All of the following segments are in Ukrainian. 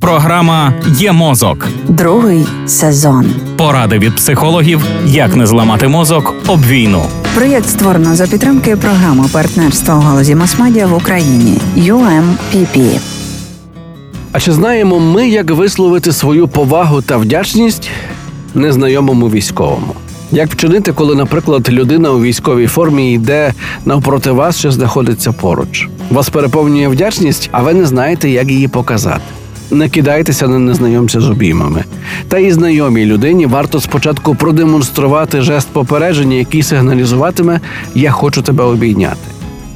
Програма Є мозок. Другий сезон. Поради від психологів, як не зламати мозок об війну. Проєкт створено за підтримки програми партнерства у галузі масмедіа в Україні UMPP. А чи знаємо ми, як висловити свою повагу та вдячність незнайомому військовому? Як вчинити, коли, наприклад, людина у військовій формі йде навпроти вас, що знаходиться поруч? Вас переповнює вдячність, а ви не знаєте, як її показати. Не кидайтеся на незнайомця з обіймами. Та і знайомій людині варто спочатку продемонструвати жест попередження, який сигналізуватиме Я хочу тебе обійняти.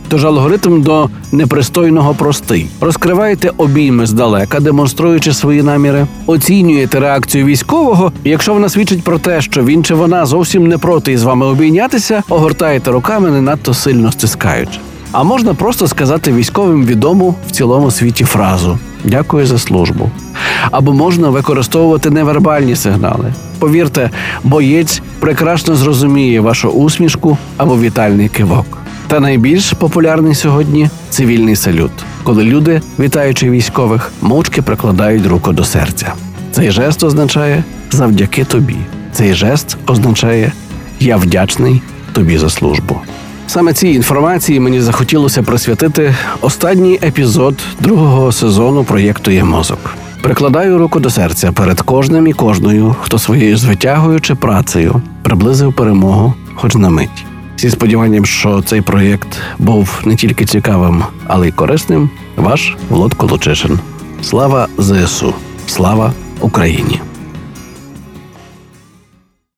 Тож алгоритм до непристойного простий. Розкриваєте обійми здалека, демонструючи свої наміри, оцінюєте реакцію військового. Якщо вона свідчить про те, що він чи вона зовсім не проти із вами обійнятися, огортаєте руками, не надто сильно стискаючи. А можна просто сказати військовим відому в цілому світі фразу Дякую за службу. Або можна використовувати невербальні сигнали. Повірте, боєць прекрасно зрозуміє вашу усмішку або вітальний кивок. Та найбільш популярний сьогодні цивільний салют, коли люди, вітаючи військових, мовчки прикладають руку до серця. Цей жест означає завдяки тобі. Цей жест означає я вдячний тобі за службу. Саме цій інформації мені захотілося присвятити останній епізод другого сезону проєкту Є мозок. Прикладаю руку до серця перед кожним і кожною, хто своєю звитягою чи працею приблизив перемогу, хоч на мить. Зі сподіванням, що цей проєкт був не тільки цікавим, але й корисним. Ваш Володко Лучишин. Слава ЗСУ! Слава Україні!